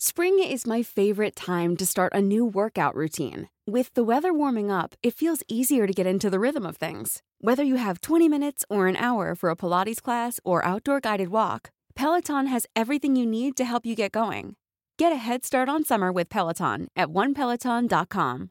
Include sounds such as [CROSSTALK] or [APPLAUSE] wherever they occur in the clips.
Spring is my favorite time to start a new workout routine. With the weather warming up, it feels easier to get into the rhythm of things. Whether you have 20 minutes or an hour for a Pilates class or outdoor guided walk, Peloton has everything you need to help you get going. Get a head start on summer with Peloton at onepeloton.com.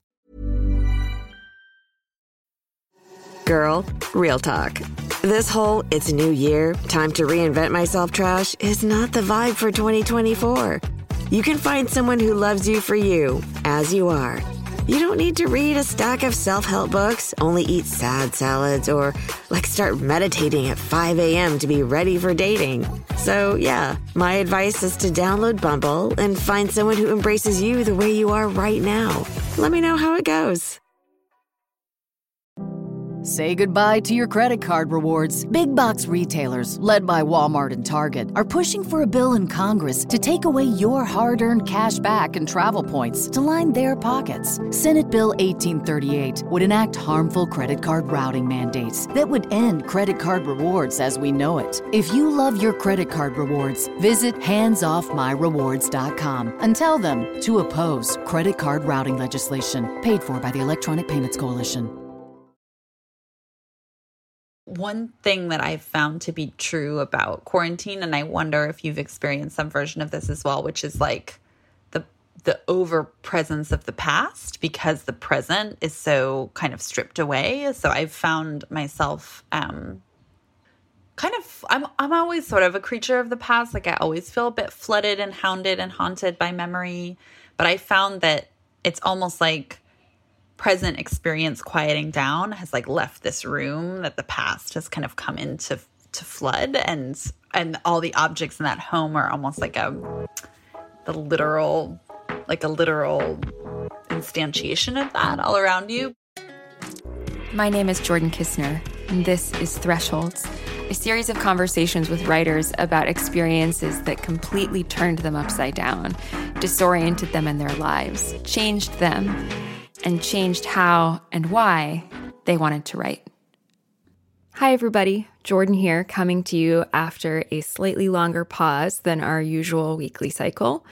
Girl, real talk. This whole it's new year, time to reinvent myself trash is not the vibe for 2024. You can find someone who loves you for you, as you are. You don't need to read a stack of self help books, only eat sad salads, or like start meditating at 5 a.m. to be ready for dating. So, yeah, my advice is to download Bumble and find someone who embraces you the way you are right now. Let me know how it goes. Say goodbye to your credit card rewards. Big box retailers, led by Walmart and Target, are pushing for a bill in Congress to take away your hard earned cash back and travel points to line their pockets. Senate Bill 1838 would enact harmful credit card routing mandates that would end credit card rewards as we know it. If you love your credit card rewards, visit handsoffmyrewards.com and tell them to oppose credit card routing legislation paid for by the Electronic Payments Coalition. One thing that I've found to be true about quarantine, and I wonder if you've experienced some version of this as well, which is like the the over presence of the past because the present is so kind of stripped away. So I've found myself um kind of I'm I'm always sort of a creature of the past. Like I always feel a bit flooded and hounded and haunted by memory. But I found that it's almost like present experience quieting down has like left this room that the past has kind of come into to flood. And and all the objects in that home are almost like a the literal like a literal instantiation of that all around you. My name is Jordan Kisner, and this is Thresholds, a series of conversations with writers about experiences that completely turned them upside down, disoriented them in their lives, changed them, and changed how and why they wanted to write. Hi, everybody. Jordan here, coming to you after a slightly longer pause than our usual weekly cycle.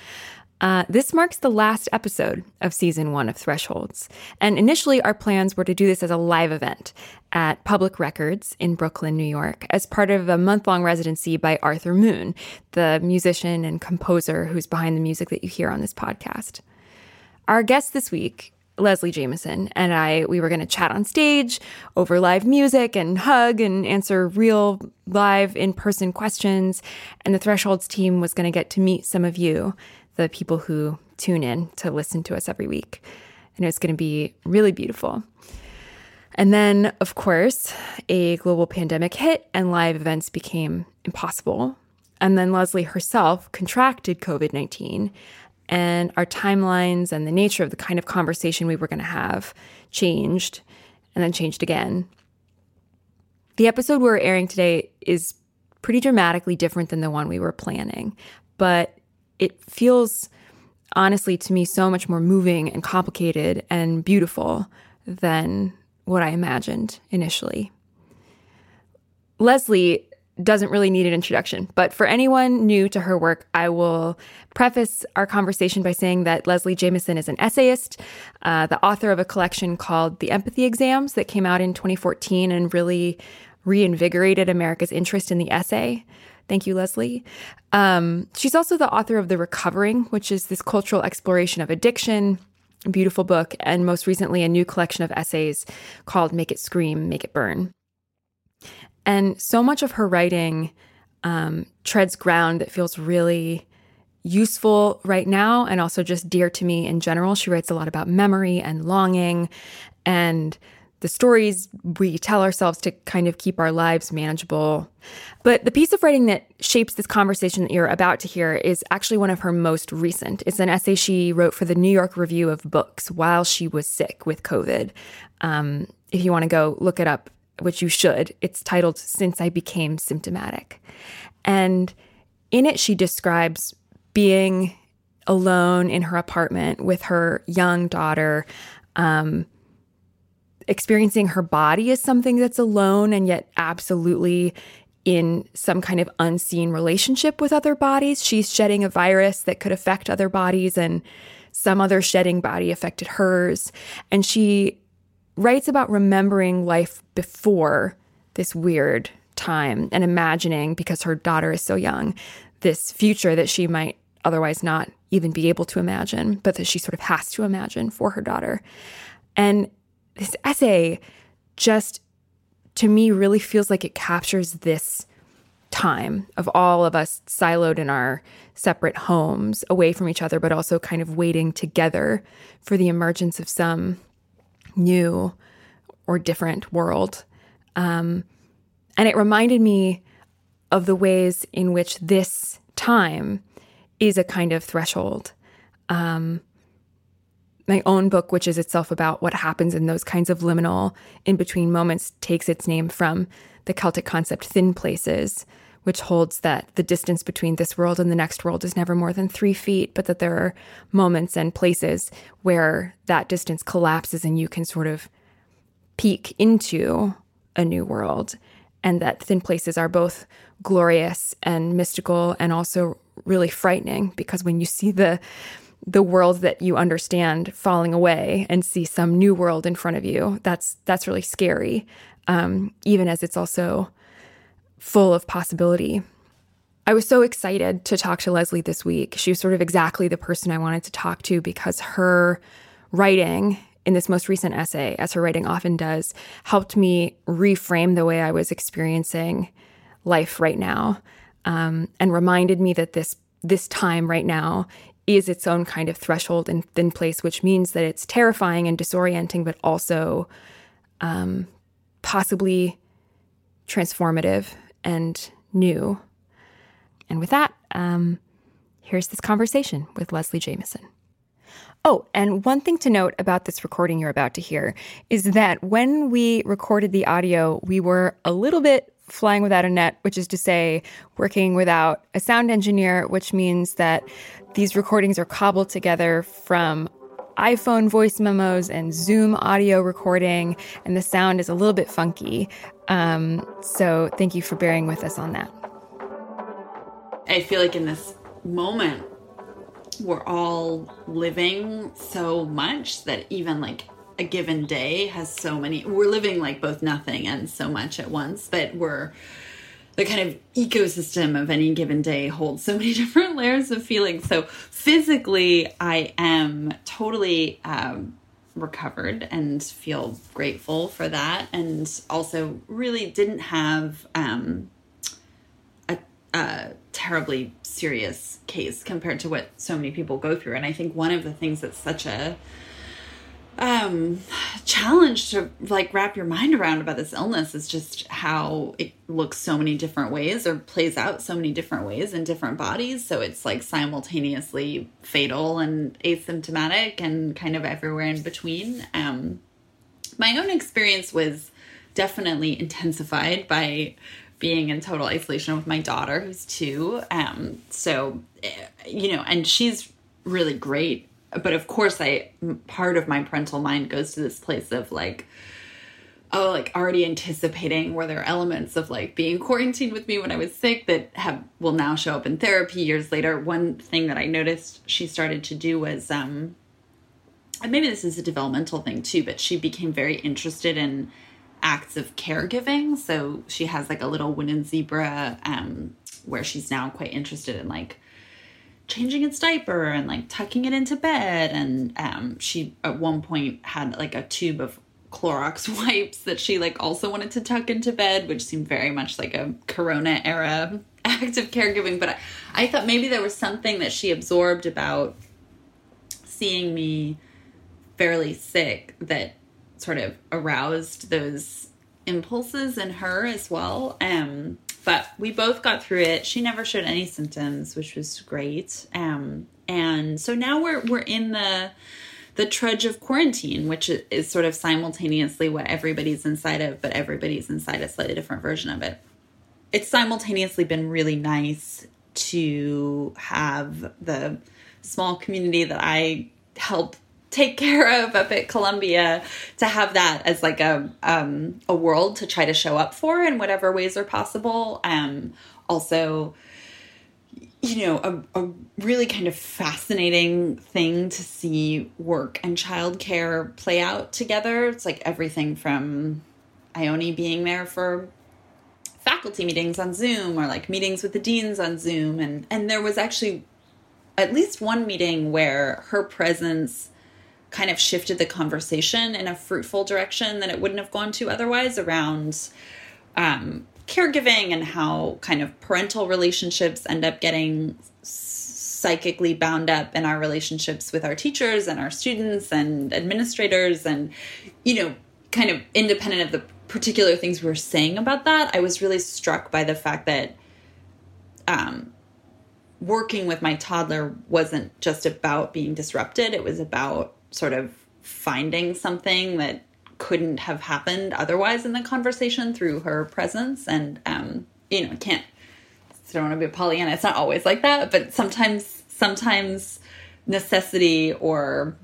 Uh, this marks the last episode of season one of Thresholds. And initially, our plans were to do this as a live event at Public Records in Brooklyn, New York, as part of a month long residency by Arthur Moon, the musician and composer who's behind the music that you hear on this podcast. Our guest this week Leslie Jamison and I, we were going to chat on stage over live music and hug and answer real live in person questions. And the Thresholds team was going to get to meet some of you, the people who tune in to listen to us every week. And it was going to be really beautiful. And then, of course, a global pandemic hit and live events became impossible. And then Leslie herself contracted COVID 19 and our timelines and the nature of the kind of conversation we were going to have changed and then changed again. The episode we're airing today is pretty dramatically different than the one we were planning, but it feels honestly to me so much more moving and complicated and beautiful than what I imagined initially. Leslie doesn't really need an introduction. But for anyone new to her work, I will preface our conversation by saying that Leslie Jamison is an essayist, uh, the author of a collection called The Empathy Exams that came out in 2014 and really reinvigorated America's interest in the essay. Thank you, Leslie. Um, she's also the author of The Recovering, which is this cultural exploration of addiction, a beautiful book, and most recently, a new collection of essays called Make It Scream, Make It Burn. And so much of her writing um, treads ground that feels really useful right now and also just dear to me in general. She writes a lot about memory and longing and the stories we tell ourselves to kind of keep our lives manageable. But the piece of writing that shapes this conversation that you're about to hear is actually one of her most recent. It's an essay she wrote for the New York Review of Books while she was sick with COVID. Um, if you want to go look it up, which you should, it's titled Since I Became Symptomatic. And in it, she describes being alone in her apartment with her young daughter, um, experiencing her body as something that's alone and yet absolutely in some kind of unseen relationship with other bodies. She's shedding a virus that could affect other bodies, and some other shedding body affected hers. And she writes about remembering life before this weird time and imagining, because her daughter is so young, this future that she might otherwise not even be able to imagine, but that she sort of has to imagine for her daughter. And this essay just, to me, really feels like it captures this time of all of us siloed in our separate homes, away from each other, but also kind of waiting together for the emergence of some new or different world. Um, and it reminded me of the ways in which this time is a kind of threshold. Um, my own book, which is itself about what happens in those kinds of liminal in between moments, takes its name from the Celtic concept thin places, which holds that the distance between this world and the next world is never more than three feet, but that there are moments and places where that distance collapses and you can sort of peek into a new world. And that thin places are both glorious and mystical and also really frightening because when you see the the world that you understand falling away and see some new world in front of you that's that's really scary um, even as it's also full of possibility. I was so excited to talk to leslie this week. She was sort of exactly the person i wanted to talk to because her writing in this most recent essay as her writing often does helped me reframe the way i was experiencing life right now um, and reminded me that this this time right now is its own kind of threshold and thin place, which means that it's terrifying and disorienting, but also um, possibly transformative and new. And with that, um, here's this conversation with Leslie Jamison. Oh, and one thing to note about this recording you're about to hear is that when we recorded the audio, we were a little bit flying without a net, which is to say, working without a sound engineer, which means that these recordings are cobbled together from iPhone voice memos and Zoom audio recording, and the sound is a little bit funky. Um, so, thank you for bearing with us on that. I feel like in this moment, we're all living so much that even like a given day has so many we're living like both nothing and so much at once but we're the kind of ecosystem of any given day holds so many [LAUGHS] different layers of feelings. So physically i am totally um, recovered and feel grateful for that. And also really didn't have um, a, a terribly serious case compared to what so many people go through. And i think one of the things that's such a um challenge to like wrap your mind around about this illness is just how it looks so many different ways or plays out so many different ways in different bodies. So it's like simultaneously fatal and asymptomatic and kind of everywhere in between. Um my own experience was definitely intensified by being in total isolation with my daughter who's 2 um so eh, you know and she's really great but of course i part of my parental mind goes to this place of like oh like already anticipating were there elements of like being quarantined with me when i was sick that have will now show up in therapy years later? One thing that i noticed she started to do was um and maybe this is a developmental thing too but she became very interested in acts of caregiving. So she has like a little wooden zebra um where she's now quite interested in like changing its diaper and like tucking it into bed and um she at one point had like a tube of Clorox [LAUGHS] wipes that she like also wanted to tuck into bed, which seemed very much like a Corona era [LAUGHS] act of caregiving. But I, I thought maybe there was something that she absorbed about seeing me fairly sick that sort of aroused those impulses in her as well. Um, but we both got through it. She never showed any symptoms, which was great. Um, and so now we're we're in the the trudge of quarantine, which is sort of simultaneously what everybody's inside of, but everybody's inside a slightly different version of it. It's simultaneously been really nice to have the small community that I help take [LAUGHS] care of up at Columbia to have that as like a um, a world to try to show up for in whatever ways are possible. Um, also, you know, a, a really kind of fascinating thing to see work and childcare play out together. It's like everything from Ione being there for faculty meetings on Zoom or like meetings with the deans on Zoom and and there was actually at least one meeting where her presence kind of shifted the conversation in a fruitful direction that it wouldn't have gone to otherwise around um, caregiving and how kind of parental relationships end up getting psychically bound up in our relationships with our teachers and our students and administrators and you know kind of independent of the particular things we were saying about that i was really struck by the fact that um, working with my toddler wasn't just about being disrupted. It was about sort of finding something that couldn't have happened otherwise in the conversation through her presence. And um you know can't I don't want to be a Pollyanna. It's not always like that but sometimes sometimes necessity or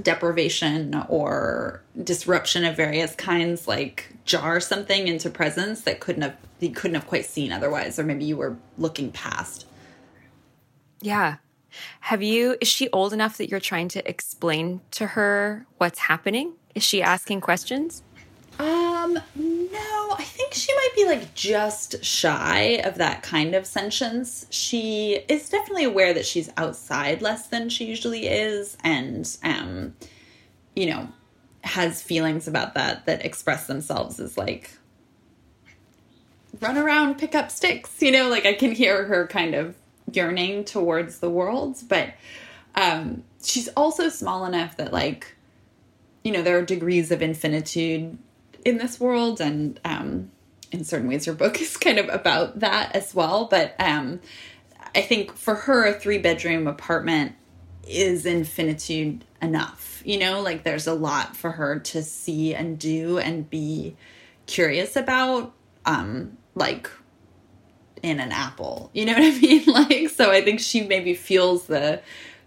deprivation or disruption of various kinds like jar something into presence that couldn't have you couldn't have quite seen otherwise or maybe you were looking past. Yeah have you, is she old enough that you're trying to explain to her what's happening? Is she asking questions? Um, no, I think she might be like just shy of that kind of sentience. She is definitely aware that she's outside less than she usually is and um you know, has feelings about that that express themselves as like run around, pick up sticks, you know, like I can hear her kind of yearning towards the world, but um, she's also small enough that like you know there are degrees of infinitude in this world and um, in certain ways your book [LAUGHS] is kind of about that as well but um, i think for her a three bedroom apartment is infinitude enough you know? Like there's a lot for her to see and do and be curious about um like in an apple. You know [LAUGHS] what I mean? Like, so I think she maybe feels the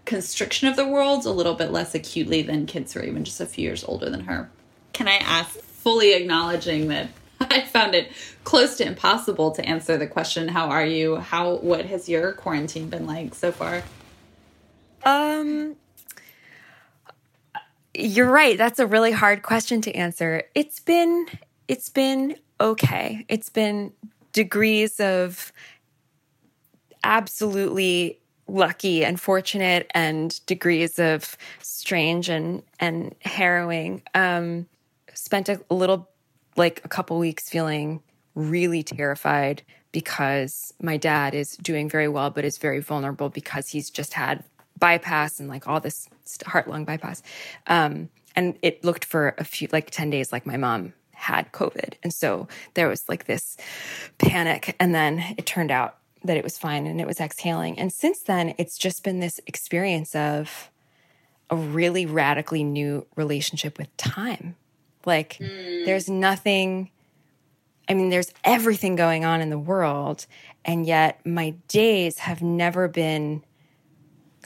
constriction of the world a little bit less acutely than kids who are even just a few years older than her. Can I ask, fully acknowledging that [LAUGHS] I found it close to impossible to answer the question, how are you? How, what has your quarantine been like so far? Um, you're right. That's a really hard question to answer. It's been, it's been okay. It's been degrees of absolutely lucky and fortunate and degrees of strange and and harrowing. Um spent a, little like a couple weeks feeling really terrified because my dad is doing very well but is very vulnerable because he's just had bypass and like all this heart lung bypass. Um and it looked for a few like 10 days like my mom had COVID. And so there was like this panic. And then it turned out that it was fine and it was exhaling. And since then, it's just been this experience of a really radically new relationship with time. Like mm. there's nothing, I mean, there's everything going on in the world. And yet my days have never been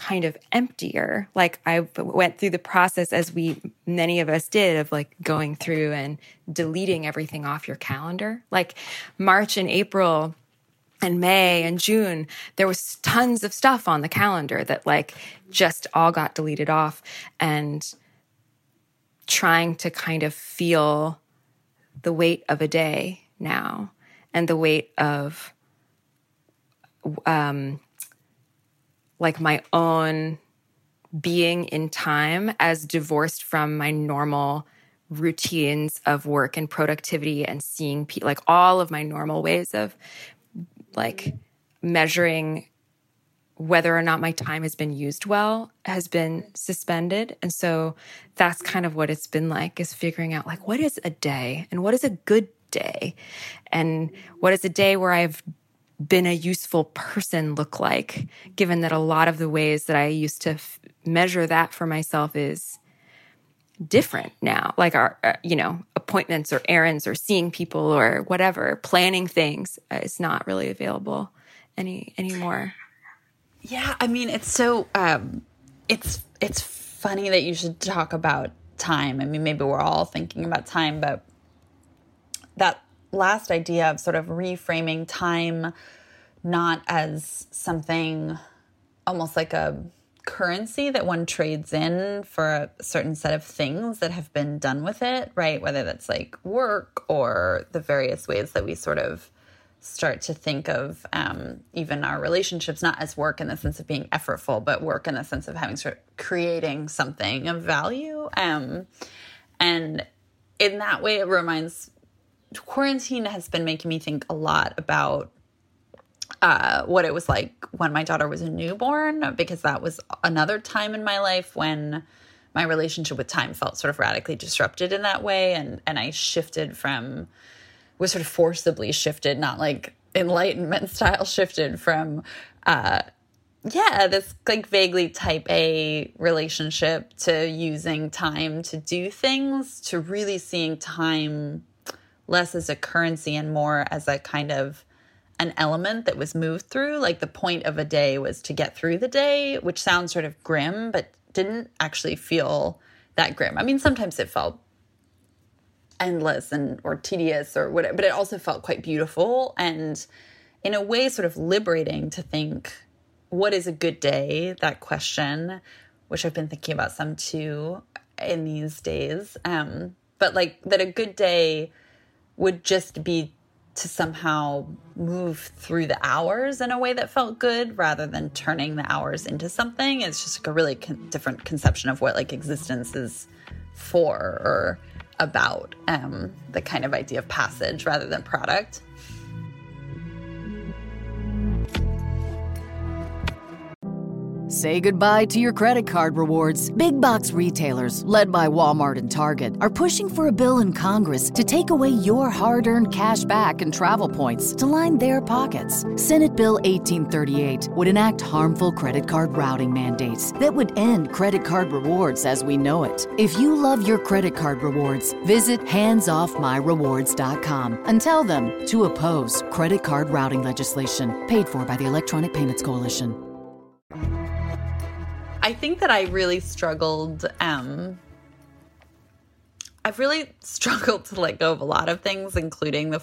kind of emptier. Like I went through the process as we many of us did of like going through and deleting everything off your calendar. Like March and April and May and June, there was tons of stuff on the calendar that like just all got deleted off and trying to kind of feel the weight of a day now and the weight of um, like my own being in time as divorced from my normal routines of work and productivity and seeing people like all of my normal ways of like measuring whether or not my time has been used well has been suspended. And so that's kind of what it's been like is figuring out like what is a day and what is a good day? And what is a day where i've been a useful person look like, given that a lot of the ways that I used to f- measure that for myself is different now. Like our uh, you know appointments or errands or seeing people or whatever planning things uh, is not really available any anymore. Yeah i mean it's so um it's it's funny that you should talk about time. I mean maybe we're all thinking about time but that last idea of sort of reframing time not as something almost like a currency that one trades in for a certain set of things that have been done with it, right? Whether that's like work or the various ways that we sort of start to think of um, even our relationships, not as work in the sense of being effortful, but work in the sense of having sort of creating something of value. Um, and in that way, it reminds quarantine has been making me think a lot about uh, what it was like when my daughter was a newborn, because that was another time in my life when my relationship with time felt sort of radically disrupted in that way. And, and I shifted from, was sort of forcibly shifted, not like enlightenment [LAUGHS] style shifted from, uh, yeah, this like vaguely type A relationship to using time to do things to really seeing time less as a currency and more as a kind of an element that was moved through. Like the point of a day was to get through the day, which sounds sort of grim, but didn't actually feel that grim. I mean, sometimes it felt endless and or tedious or whatever, but it also felt quite beautiful and in a way sort of liberating to think what is a good day? That question, which I've been thinking about some too in these days. Um, but like that a good day would just be to somehow move through the hours in a way that felt good rather than turning the hours into something. It's just like a really con- different conception of what like existence is for or about um, the kind of idea of passage rather than product. Say goodbye to your credit card rewards. Big box retailers, led by Walmart and Target, are pushing for a bill in Congress to take away your hard earned cash back and travel points to line their pockets. Senate Bill 1838 would enact harmful credit card routing mandates that would end credit card rewards as we know it. If you love your credit card rewards, visit handsoffmyrewards.com and tell them to oppose credit card routing legislation paid for by the Electronic Payments Coalition. I think that I really struggled. Um, I've really [LAUGHS] struggled to let go of a lot of things, including the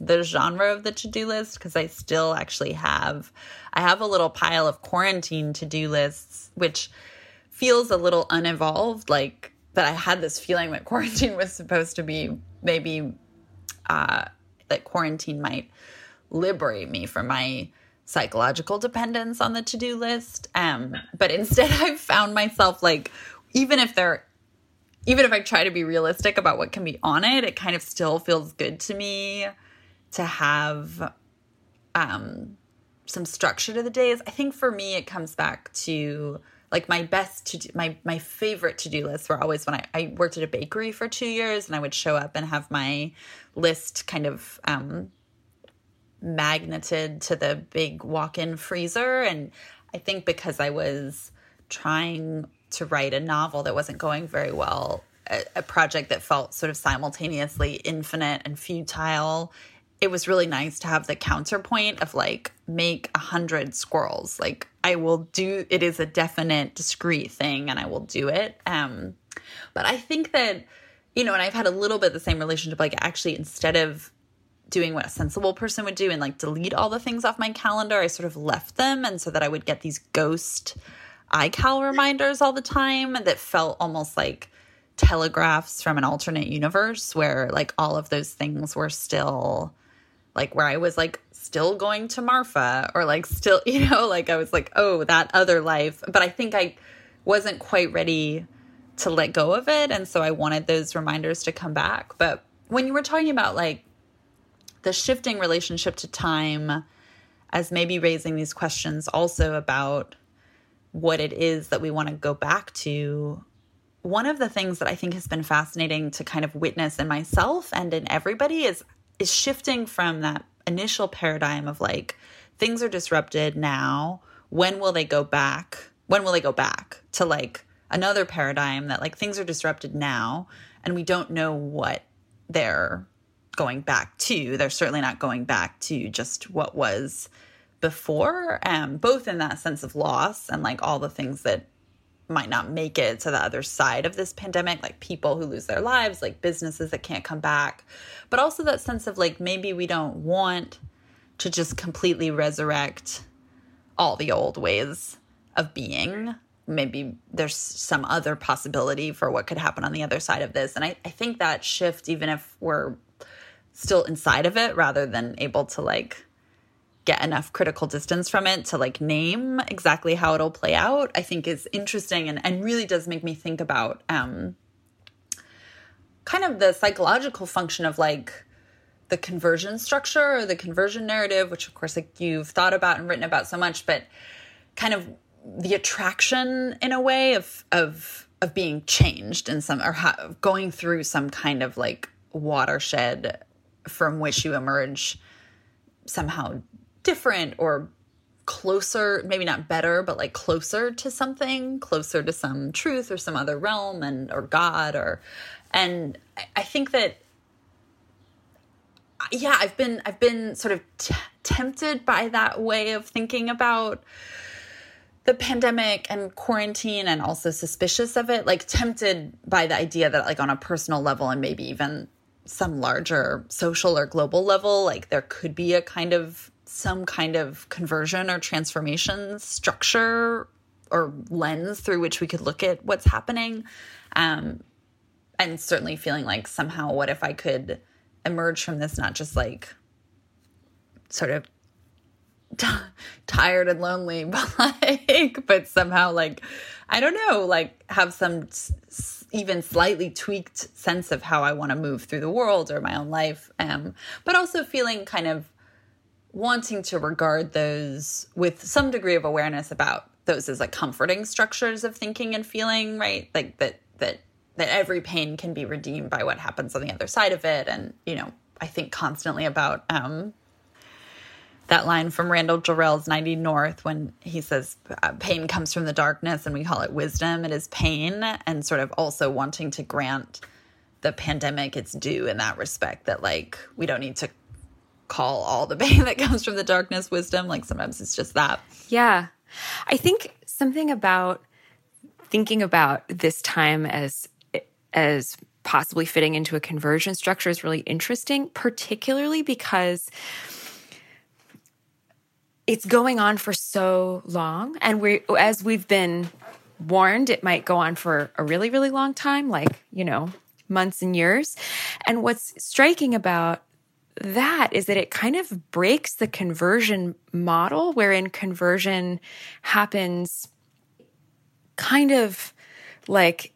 the genre of the to do list, because I still actually have I have a little pile of quarantine to do lists, which feels a little unevolved. Like that, I had this feeling that [LAUGHS] quarantine was supposed to be maybe uh, that quarantine might liberate me from my psychological dependence on the to-do list. Um but instead [LAUGHS] i've found myself like even if they're even if i try to be realistic about what can be on it it kind of still feels good to me to have um some structure to the days. I think for me it comes back to like my best to do, my my favorite to do lists were always when I, I worked at a bakery for two years and I would show up and have my list kind of um, magneted to the big walk-in freezer and I think because I was trying to write a novel that wasn't going very well, a, a project that felt sort of simultaneously infinite and futile, it was really nice to have the counterpoint of like make a hundred squirrels. Like I will do it is a definite discrete thing and I will do it. Um but I think that you know, and I've had a little bit the same relationship like actually instead of doing what a sensible person would do and like delete all the things off my calendar. I sort of left them and so that I would get these ghost iCal reminders all the time that felt almost like telegraphs from an alternate universe where like all of those things were still like where I was like still going to Marfa or like still, [LAUGHS] you know, like I was like, oh, that other life. But I think I wasn't quite ready to let go of it. And so I wanted those reminders to come back. But when you were talking about like the shifting relationship to time as maybe raising these questions also about what it is that we want to go back to. One of the things that I think has been fascinating to kind of witness in myself and in everybody is is shifting from that initial paradigm of like things are disrupted now when will they go back? When will they go back? To like another paradigm that like things are disrupted now and we don't know what they're going back to they're certainly not going back to just what was before um both in that sense of loss and like all the things that might not make it to the other side of this pandemic, like people who lose their lives, like businesses that can't come back, but also that sense of like maybe we don't want to just completely resurrect all the old ways of being. Maybe there's some other possibility for what could happen on the other side of this. And I, I think that shift, even if we're still inside of it rather than able to like get enough critical distance from it to like name exactly how it'll play out, I think is interesting and, and really does make me think about um, kind of the psychological function of like the conversion structure or the conversion narrative, which of course like you've thought about and written about so much, but kind of the attraction in a way of of of being changed in some or ha- going through some kind of like watershed from which you emerge somehow different or closer, maybe not better, but like closer to something, closer to some truth or some other realm and or God or and I think that yeah, I've been I've been sort of t- tempted by that way of thinking about the pandemic and quarantine and also suspicious of it, like tempted by the idea that like on a personal level and maybe even some larger social or global level, like there could be a kind of some kind of conversion or transformation structure or lens through which we could look at what's happening. Um, and certainly feeling like somehow, what if I could emerge from this not just like sort of t- [LAUGHS] tired and lonely, [LAUGHS] but like, but somehow like, I don't know, like have some s- even slightly tweaked sense of how I want to move through the world or my own life. Um, but also feeling kind of wanting to regard those with some degree of awareness about those as like comforting structures of thinking and feeling, right? Like that that that every pain can be redeemed by what happens on the other side of it. And, you know, I think constantly about um that line from Randall Jarrell's 90 North when he says uh, pain comes from the darkness and we call it wisdom. It is pain and sort of also wanting to grant the pandemic its due in that respect that like we don't need to call all the [LAUGHS] pain that comes from the darkness wisdom. Like sometimes it's just that. Yeah. I think something about thinking about this time as as possibly fitting into a conversion structure is really interesting, particularly because it's going on for so long and we as we've been warned it might go on for a really really long time like, you know, months and years. And what's striking about that is that it kind of breaks the conversion model wherein conversion happens kind of like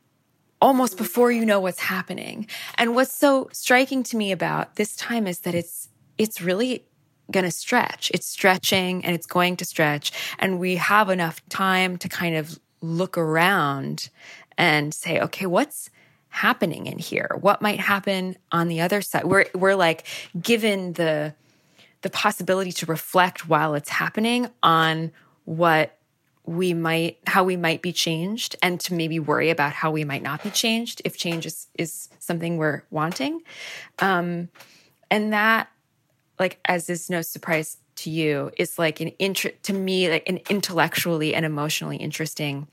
almost before you know what's happening. And what's so striking to me about this time is that it's it's really going to stretch. It's stretching and it's going to stretch and we have enough time to kind of look around and say, okay, what's happening in here? What might happen on the other side? We're we're like given the the possibility to reflect while it's happening on what we might how we might be changed and to maybe worry about how we might not be changed if change is, is something we're wanting um and that like as is no surprise to you is like an interest to me like an intellectually and emotionally interesting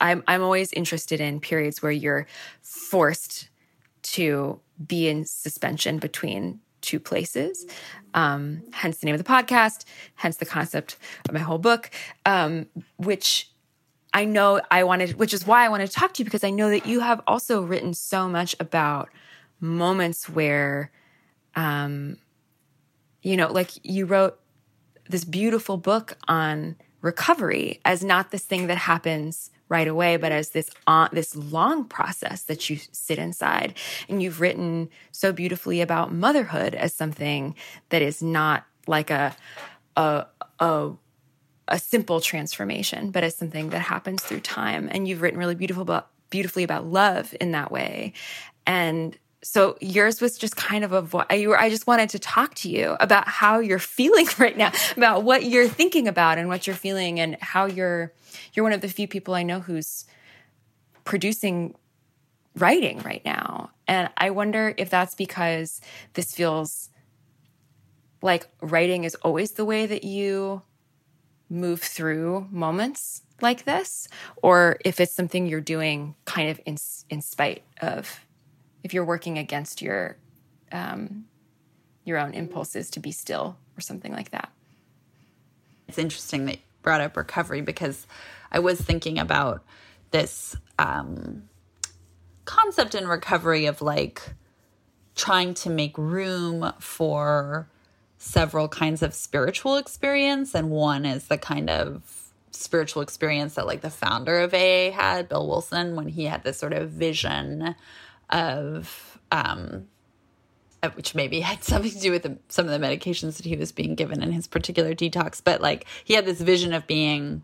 I'm I'm always interested in periods where you're forced to be in suspension between two places. Um, hence the name of the podcast, hence the concept of my whole book, um, which I know I wanted, which is why I wanted to talk to you because I know that you have also written so much about moments where um, you know, like you wrote this beautiful book on recovery as not this thing that happens right away, but as this on this long process that you sit inside. And you've written so beautifully about motherhood as something that is not like a a a a simple transformation, but as something that happens through time. And you've written really beautiful beautifully about love in that way. And so yours was just kind of a vo- you were, I just wanted to talk to you about how you're [LAUGHS] feeling right now, about what you're thinking about and what you're feeling and how you're you're one of the few people I know who's producing writing right now. And I wonder if that's because this feels like writing is always the way that you move through moments like this or if it's something you're doing kind of in in spite of if you're working against your um, your own impulses to be still or something like that. It's interesting that you brought up recovery because I was thinking about this um, concept in recovery of like trying to make room for several kinds of spiritual experience and one is the kind of spiritual experience that like the founder of AA had Bill Wilson when he had this sort of vision of um which maybe [LAUGHS] had something to do with the, some of the medications that he was being given in his particular detox but like he had this vision of being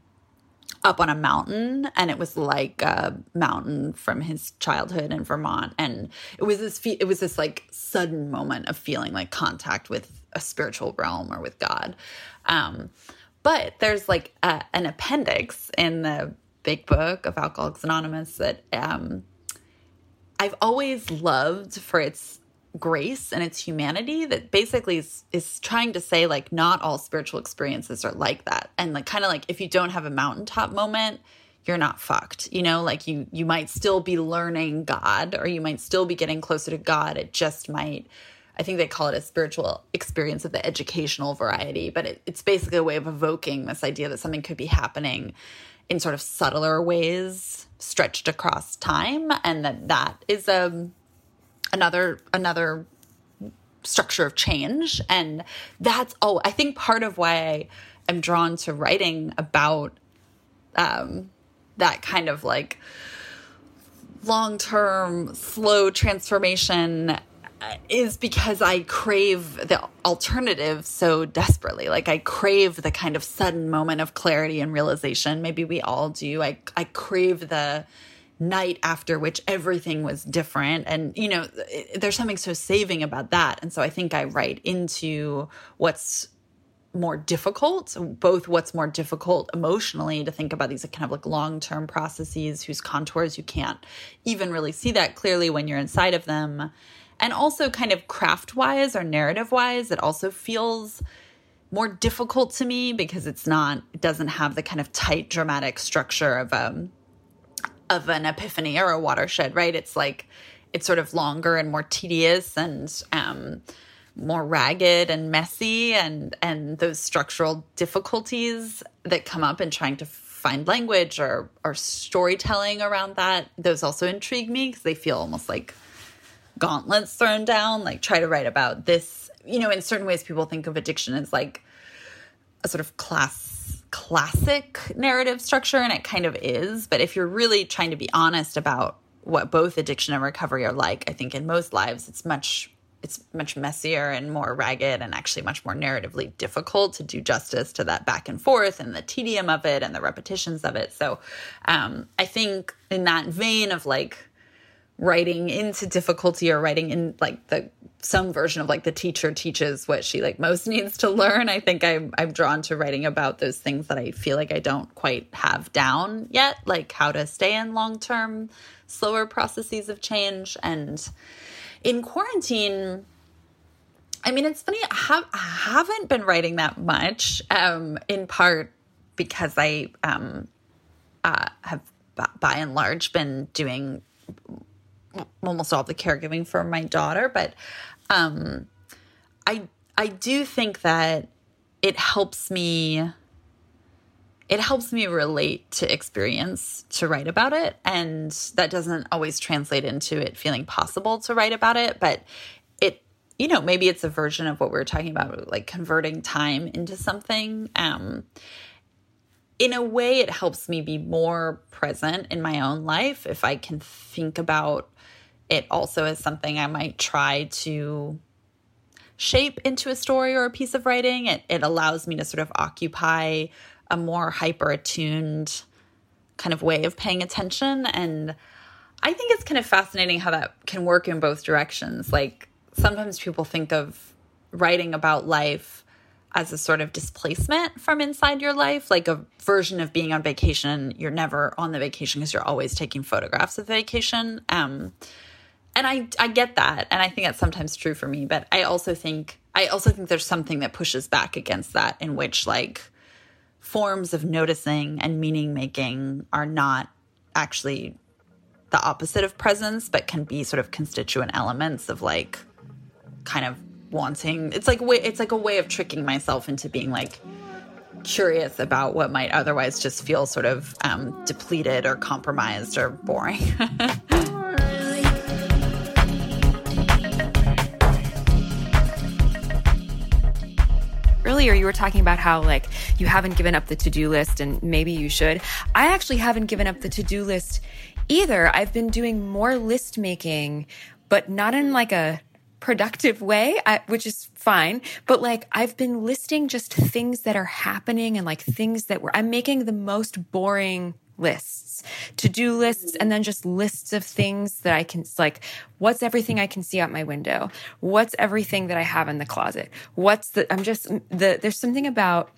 up on a mountain and it was like a mountain from his childhood in Vermont and it was this it was this like sudden moment of feeling like contact with a spiritual realm or with God. Um but there's like a, an appendix in the big book of Alcoholics Anonymous that um I've always loved for its grace and its humanity that basically is, is trying to say like not all spiritual experiences are like that. And like kind of like if you don't have a mountaintop moment you're not fucked you know? Like you you might still be learning god or you might still be getting closer to god. It just might i think they call it a spiritual experience of the educational variety but it, it's basically a way of evoking this idea that something could be happening in sort of subtler ways stretched across time and that that is a um, another another structure of change. And that's oh i think part of why i am drawn to writing about um that kind of like long-term slow transformation is because I crave the alternative so desperately. Like I crave the kind of sudden moment of clarity and realization. Maybe we all do. I I crave the night after which everything was different and you know there's something so saving about that and so i think i write into what's more difficult both what's more difficult emotionally to think about these kind of like long-term processes whose contours you can't even really see that clearly when you're inside of them and also kind of craft wise or narrative wise it also feels more difficult to me because it's not it doesn't have the kind of tight dramatic structure of um of an epiphany or a watershed, right? It's like it's sort of longer and more tedious and um, more ragged and messy, and and those structural difficulties that come up in trying to find language or or storytelling around that. Those also intrigue me because they feel almost like gauntlets thrown down. Like try to write about this. You know, in certain ways, people think of addiction as like a sort of class classic narrative structure, and it kind of is. But if you're really trying to be honest about what both addiction and recovery are like, I think in most lives it's much it's much messier and more ragged and actually much more narratively difficult to do justice to that back and forth and the tedium of it and the repetitions of it. So um, I think in that vein of like writing into difficulty or writing in like the some version of like the teacher teaches what she like most [LAUGHS] needs to learn. I think I'm I'm drawn to writing about those things that I feel like I don't quite have down yet, like how to stay in long-term slower processes of change and in quarantine I mean, it's funny. I, have, I haven't been writing that much, um, in part because I um, uh, have, by and large, been doing almost all the caregiving for my daughter, but um, I I do think that it helps me it helps me relate to experience to write about it and that doesn't always translate into it feeling possible to write about it but it you know, maybe it's a version of what we were talking about, like converting time into something. Um, in a way, it helps me be more present in my own life if I can think about it also is something I might try to shape into a story or a piece of writing. It, it allows me to sort of occupy a more hyper attuned kind of way of paying attention. And I think it's kind of fascinating how that can work in both directions. Like sometimes people think of writing about life as a sort of displacement from inside your life, like a version of being on vacation. You're never on the vacation because you're always taking photographs of vacation. Um, and I I get that, and I think that's sometimes true for me. But I also think I also think there's something that pushes back against that, in which like forms of noticing and meaning making are not actually the opposite of presence, but can be sort of constituent elements of like kind of wanting. It's like it's like a way of tricking myself into being like curious about what might otherwise just feel sort of um, depleted or compromised or boring. [LAUGHS] earlier you were talking about how like you haven't given up the to-do list and maybe you should. I actually haven't given up the to-do list either. I've been doing more list making, but not in like a productive way, I, which is fine. But like I've been listing just things that are happening and like things that were, I'm making the most boring lists, to do lists, and then just lists of things that I can, like, what's everything I can see out my window? What's everything that I have in the closet? What's the, I'm just, the, there's something about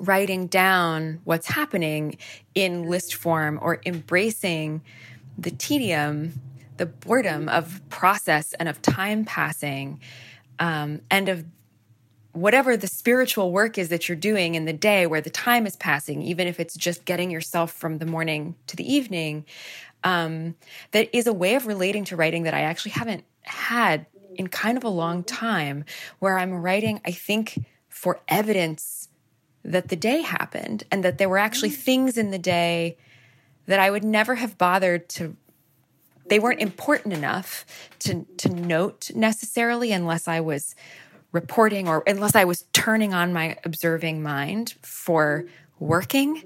writing down what's happening in list form or embracing the tedium, the boredom of process and of time passing, um, and of whatever the spiritual work is that you're doing in the day where the time is passing, even if it's just getting yourself from the morning to the evening, um, that is a way of relating to writing that I actually haven't had in kind of a long time, where I'm writing, I think, for evidence that the day happened and that there were actually mm. things in the day that I would never have bothered to they weren't important enough to to note necessarily unless I was reporting or unless I was turning on my observing mind for working.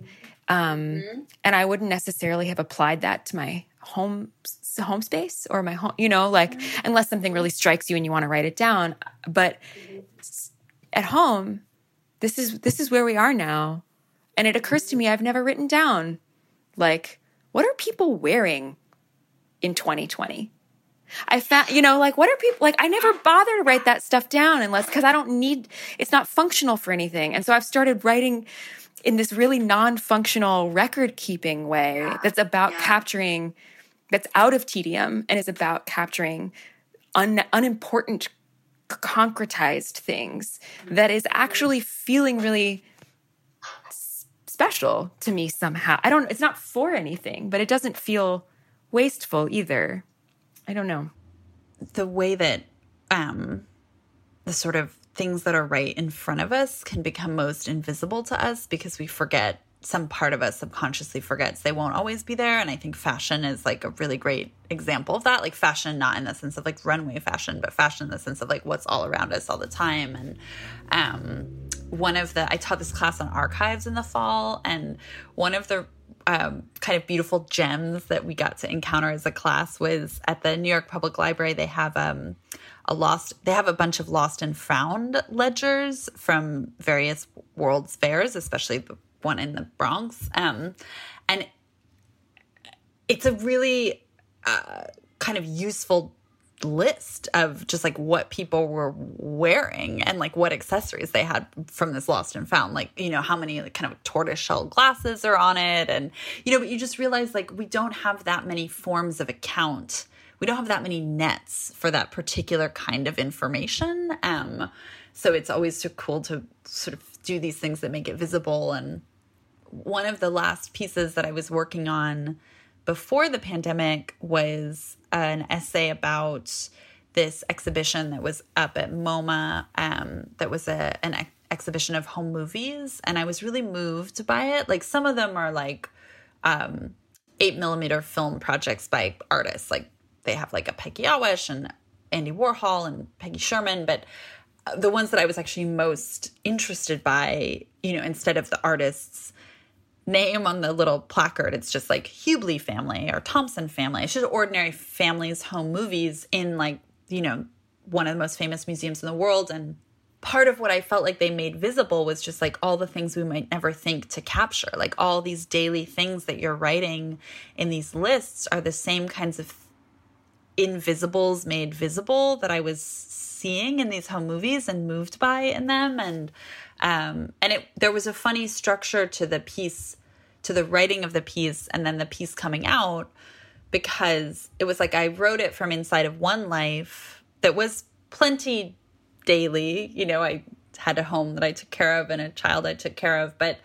Um, mm-hmm. And I wouldn't necessarily have applied that to my home home space or my home, you know, like mm-hmm. unless something really strikes you and you want to write it down. But at home, this is this is where we are now. And it occurs to me I've never written down like what are people wearing in 2020? I found, you know, like what are people like? I never bother to write that stuff down unless because I don't need it's not functional for anything. And so I've started writing in this really non-functional record keeping way yeah. that's about yeah. capturing that's out of tedium and is about capturing un, unimportant concretized things mm-hmm. that is actually feeling really special to me somehow. I don't it's not for anything, but it doesn't feel wasteful either. I don't know. The way that um, the sort of things that are right in front of us can become most invisible to us because we forget some part of us subconsciously forgets they won't always be there. And i think fashion is like a really great example of that. Like fashion not in the sense of like runway fashion but fashion in the sense of like what's all around us all the time. And um one of the i taught this class on archives in the fall and one of the um, kind of beautiful gems that we got to encounter as a class was at the New York Public Library. They have um, a lost. They have a bunch of lost and found ledgers from various World's Fairs, especially the one in the Bronx. Um, and it's a really uh, kind of useful list of just like what people were wearing and like what accessories they had from this lost and found like you know how many like kind of tortoise shell glasses are on it and you know but you just realize like we don't have that many forms of account. We don't have that many nets for that particular kind of information um so it's always so cool to sort of do these things that make it visible and one of the last pieces that i was working on before the pandemic was an essay about this exhibition that was up at MoMA um, that was a an ex- exhibition of home movies, and I was really moved by it. Like some of them are like um, eight millimeter film projects by artists, like they have like a Peggy Ahwesh and Andy Warhol and Peggy Sherman, but uh, the ones that I was actually most interested by, you know, instead of the artist's name on the little placard, it's just like Hubley family or Thompson family. It's just ordinary families' home movies in like, you know, one of the most famous museums in the world. And part of what I felt like they made visible was just like all the things we might never think to capture. Like all these daily things that you're writing in these lists are the same kinds of invisibles made visible that I was seeing in these home movies and moved by in them and um and it there was a funny structure to the piece to the writing of the piece and then the piece coming out because it was like I wrote it from inside of one life that was plenty daily. You know I had a home that I took care of and a child I took care of but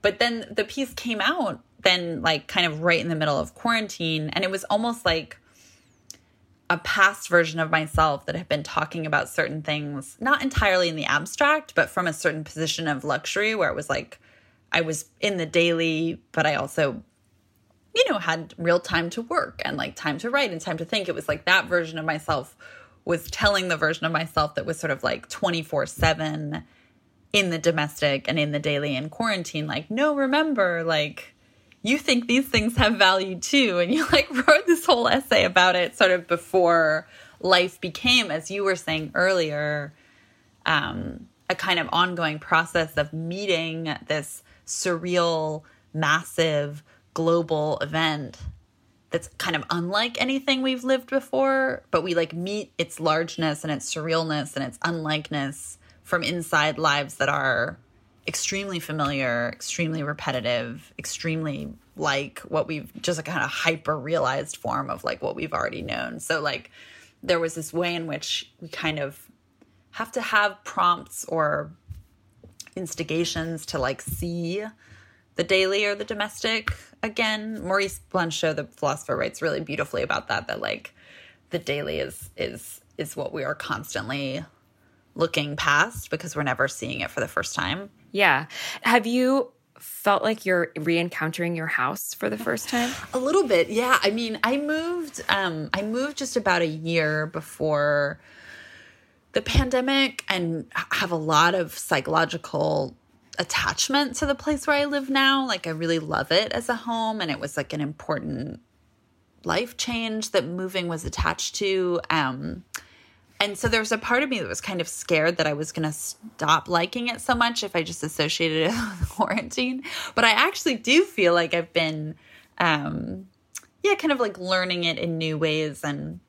but then the piece came out then like kind of right in the middle of quarantine. And it was almost like a past version of myself that had been talking about certain things, not entirely in the abstract, but from a certain position of luxury where it was like I was in the daily, but I also, you know, had real time to work and like time to write and time to think. It was like that version of myself was telling the version of myself that was sort of like 24 7 in the domestic and in the daily in quarantine. Like, no, remember, like, you think these things have value too. And you like [LAUGHS] wrote this whole essay about it sort of before life became, as you were saying earlier, um, a kind of ongoing process of meeting this surreal, massive, global event that's kind of unlike anything we've lived before, but we like meet its largeness and its surrealness and its unlikeness from inside lives that are extremely familiar, extremely repetitive, extremely like what we've just a kind of hyper realized form of like what we've already known. So like there was this way in which we kind of have to have prompts or instigations to like see the daily or the domestic again. Maurice Blanchot, the philosopher, writes really beautifully about that. That like the daily is is is what we are constantly looking past because we're never seeing it for the first time. Yeah. Have you felt like you're re-encountering your house for the first time? A little bit. Yeah. I mean, I moved um I moved just about a year before the pandemic and have a lot of psychological attachment to the place where I live now. Like I really love it as a home and it was like an important life change that moving was attached to. Um and so there was a part of me that was kind of scared that I was going to stop liking it so much if I just associated it [LAUGHS] with quarantine. But I actually do feel like I've been, um, yeah, kind of like learning it in new ways. And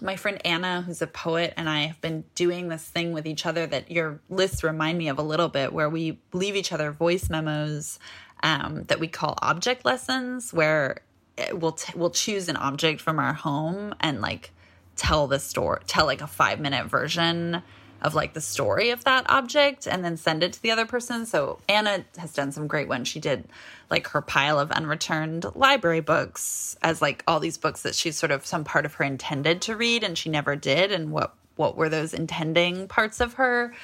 my friend Anna, who's a poet, and I have been doing this thing with each other that your lists remind me of a little bit, where we leave each other voice memos um, that we call object lessons, where we'll t- we'll choose an object from our home and like tell the story, tell like a five minute version of like the story of that object and then send it to the other person. So Anna has done some great ones. She did like her pile of unreturned library books as like all these books that she's sort of some part of her intended to read and she never did and what what were those intending parts of her.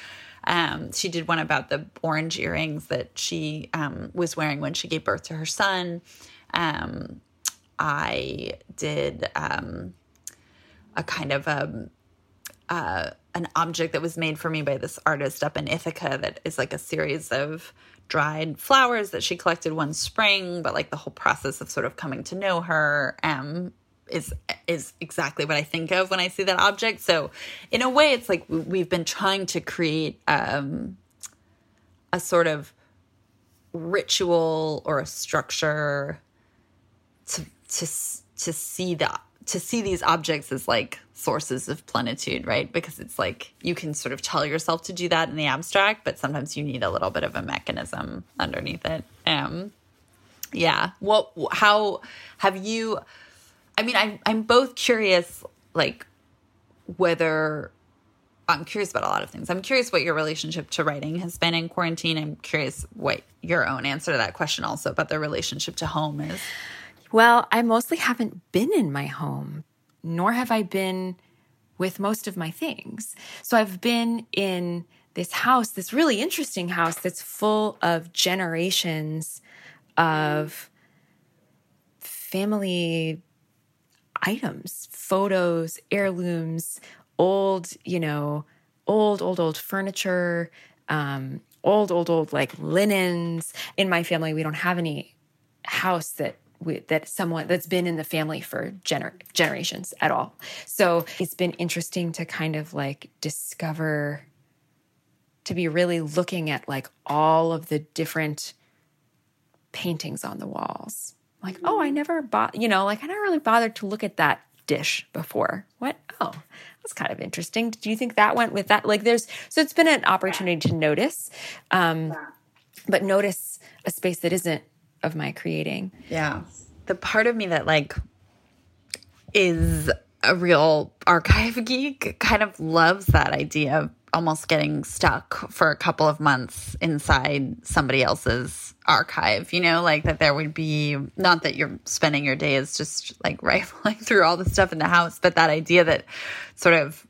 Um, she did one about the orange earrings that she um, was wearing when she gave birth to her son. Um, I did um, a kind of a um, uh, an object that was made for me by this artist up in Ithaca that is like a series of dried flowers that she collected one spring, but like the whole process of sort of coming to know her um, is is exactly what I think of when I see that object. So in a way, it's like we've been trying to create um, a sort of ritual or a structure to to to see the to see these objects as like sources of plenitude, right? Because it's like you can sort of tell yourself to do that in the abstract, but sometimes you need a little bit of a mechanism underneath it. Um, yeah. What? How have you? I mean, I'm I'm both curious, like whether I'm curious about a lot of things. I'm curious what your relationship to writing has been in quarantine. I'm curious what your own answer to that question also about the relationship to home is. Well, I mostly haven't been in my home, nor have I been with most of my things. So I've been in this house, this really interesting house that's full of generations of family items, photos, heirlooms, old, you know, old, old, old furniture, um, old, old, old like linens. In my family, we don't have any house that that someone that's been in the family for gener- generations at all. So it's been interesting to kind of like discover, to be really looking at like all of the different paintings on the walls. Like, oh, I never bought, you know, like I never really bothered to look at that dish before. What? Oh, that's kind of interesting. Do you think that went with that? Like, there's so it's been an opportunity to notice, um, but notice a space that isn't of my creating. Yeah. The part of me that like is a real archive [LAUGHS] geek kind of loves that idea of almost getting stuck for a couple of months inside somebody else's archive, you know, like that there would be not that you're spending your days just like [LAUGHS] rifling through all the stuff in the house, but that idea that sort of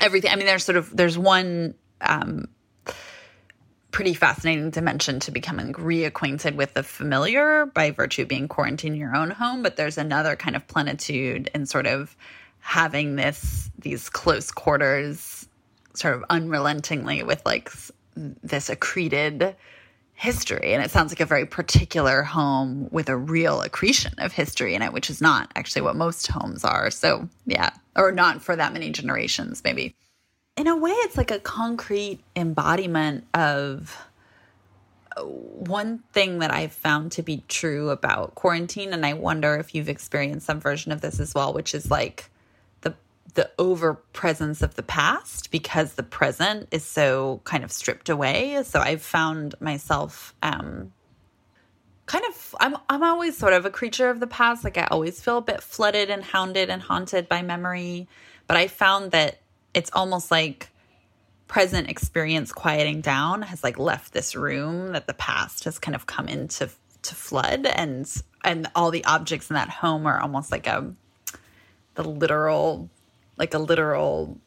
everything I mean there's sort of there's one um pretty fascinating dimension to becoming reacquainted with the familiar by virtue of being quarantined in your own home, but there's another kind of plenitude in sort of having this these close quarters sort of unrelentingly with like this accreted history. And it sounds like a very particular home with a real accretion of history in it which is not actually what most homes are. So yeah. Or not for that many generations maybe in a way it's like a concrete embodiment of one thing that I've found to be true about quarantine, and I wonder if you've experienced some version of this as well, which is like the the over presence of the past because the present is so kind of stripped away. So I've found myself um kind of I'm I'm always sort of a creature of the past. Like I always feel a bit flooded and hounded and haunted by memory. But I found that it's almost like present experience quieting down has like left this room that the past has kind of come into to flood. And and all the objects in that home are almost like a the literal like a literal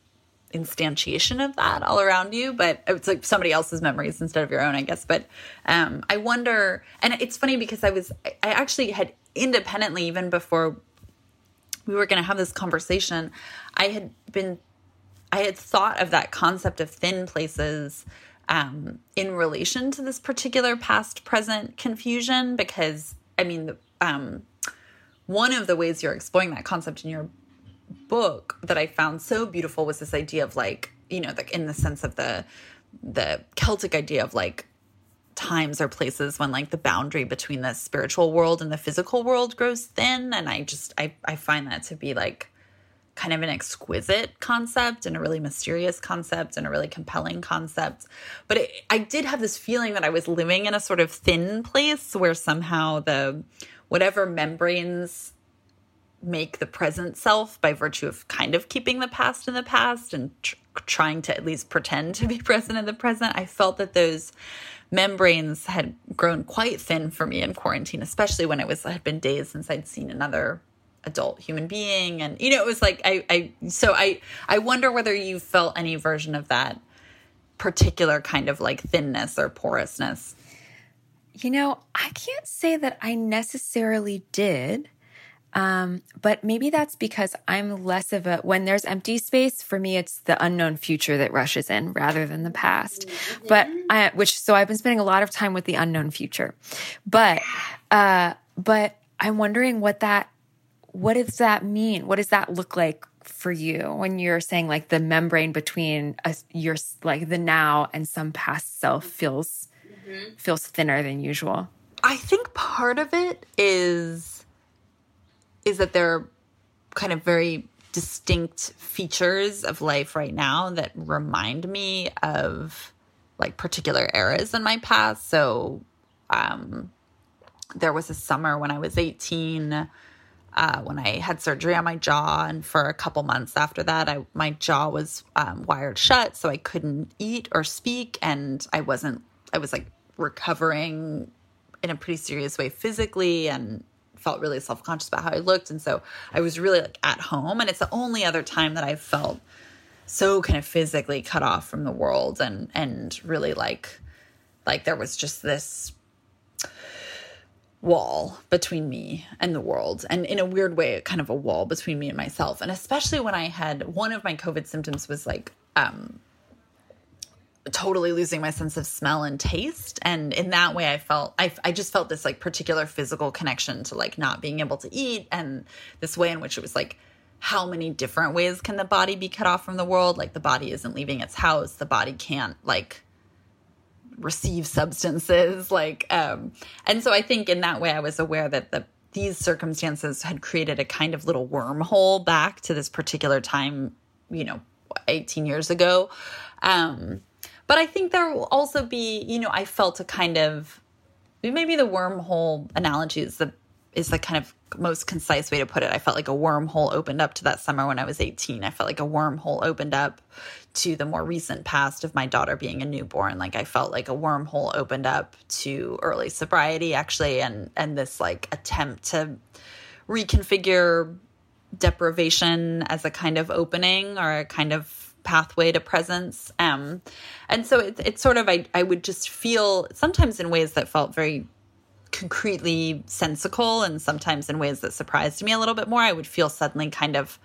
instantiation of that all around you. But it's like somebody else's memories instead of your own i guess. But um i wonder and it's funny because i was i actually had independently even before we were going to have this conversation i had been I had thought of that concept of thin places um, in relation to this particular past present confusion because, I mean, um, one of the ways you're exploring that concept in your book that I found so beautiful was this idea of like, you know, the, in the sense of the the Celtic idea of like times or places when like the boundary between the spiritual world and the physical world grows thin. And I just I I find that to be like kind of an exquisite concept and a really mysterious concept and a really compelling concept. But it, I did have this feeling that I was living in a sort of thin place where somehow the whatever membranes make the present self by virtue of kind of keeping the past in the past and tr- trying to at least pretend to be [LAUGHS] present in the present. I felt that those membranes had grown quite thin for me in quarantine, especially when it was had been days since I'd seen another adult human being and you know it was like i i so i i wonder whether you felt any version of that particular kind of like thinness or porousness you know i can't say that i necessarily did um, but maybe that's because I'm less of a, when there's empty space, for me, it's the unknown future that rushes in rather than the past. But I, which, so I've been spending a lot of time with the unknown future. But, uh, but I'm wondering what that what does that mean? What does that look like for you when you're saying like the membrane between a, your like the now and some past self feels mm-hmm. feels thinner than usual? I think part of it is is that there are kind of very distinct features of life right now that remind me of like particular eras in my past. So um there was a summer when I was 18 uh, when I had surgery on my jaw, and for a couple months after that, I my jaw was um, wired shut, so I couldn't eat or speak, and I wasn't. I was like recovering in a pretty serious way physically, and felt really self conscious about how I looked, and so I was really like at home, and it's the only other time that I felt so kind of physically cut off from the world, and and really like like there was just this wall between me and the world. And in a weird way, kind of a wall between me and myself. And especially when I had one of my COVID symptoms was like, um, totally losing my sense of smell and taste and in that way i felt I, I just felt this like particular physical connection to like not being able to eat and this way in which it was like how many different ways can the body be cut off from the world like the body isn't leaving its house the body can't like receive substances like um and so i think in that way i was aware that the these circumstances had created a kind of little wormhole back to this particular time you know 18 years ago um but I think there will also be, you know, I felt a kind of maybe the wormhole analogy is the is the kind of most concise way to put it. I felt like a wormhole opened up to that summer when I was 18. I felt like a wormhole opened up to the more recent past of my daughter being a newborn. Like I felt like a wormhole opened up to early sobriety actually and and this like attempt to reconfigure deprivation as a kind of opening or a kind of pathway to presence. Um, and so it's it's sort of, I, I would just feel sometimes in ways that felt very concretely sensical and sometimes in ways that surprised me a little bit more. I would feel suddenly kind of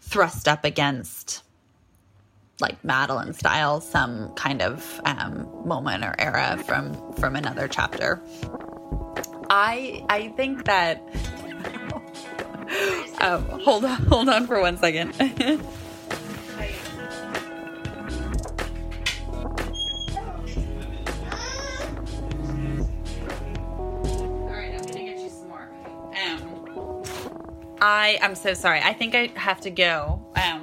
thrust up against like Madeleine style, some kind of um, moment or era from from another chapter. I I think that. [LAUGHS] um, hold on, hold on for one second. [LAUGHS] I am so sorry. I think I have to go. Um,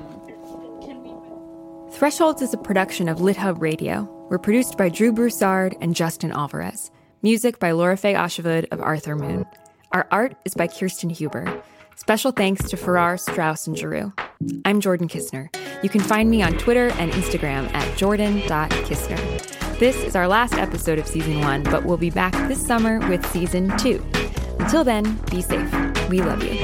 Thresholds is a production of LitHub Radio. We're produced by Drew Broussard and Justin Alvarez. Music by Lora-Faye Åshuvud of Arthur Moon. Our art is by Kirsten Huber. Special thanks to Farrar, Straus, and Giroux. I'm Jordan Kisner. You can find me on Twitter and Instagram at jordan.kisner. This is our last episode of season one, but we'll be back this summer with season two. Until then, be safe. We love you.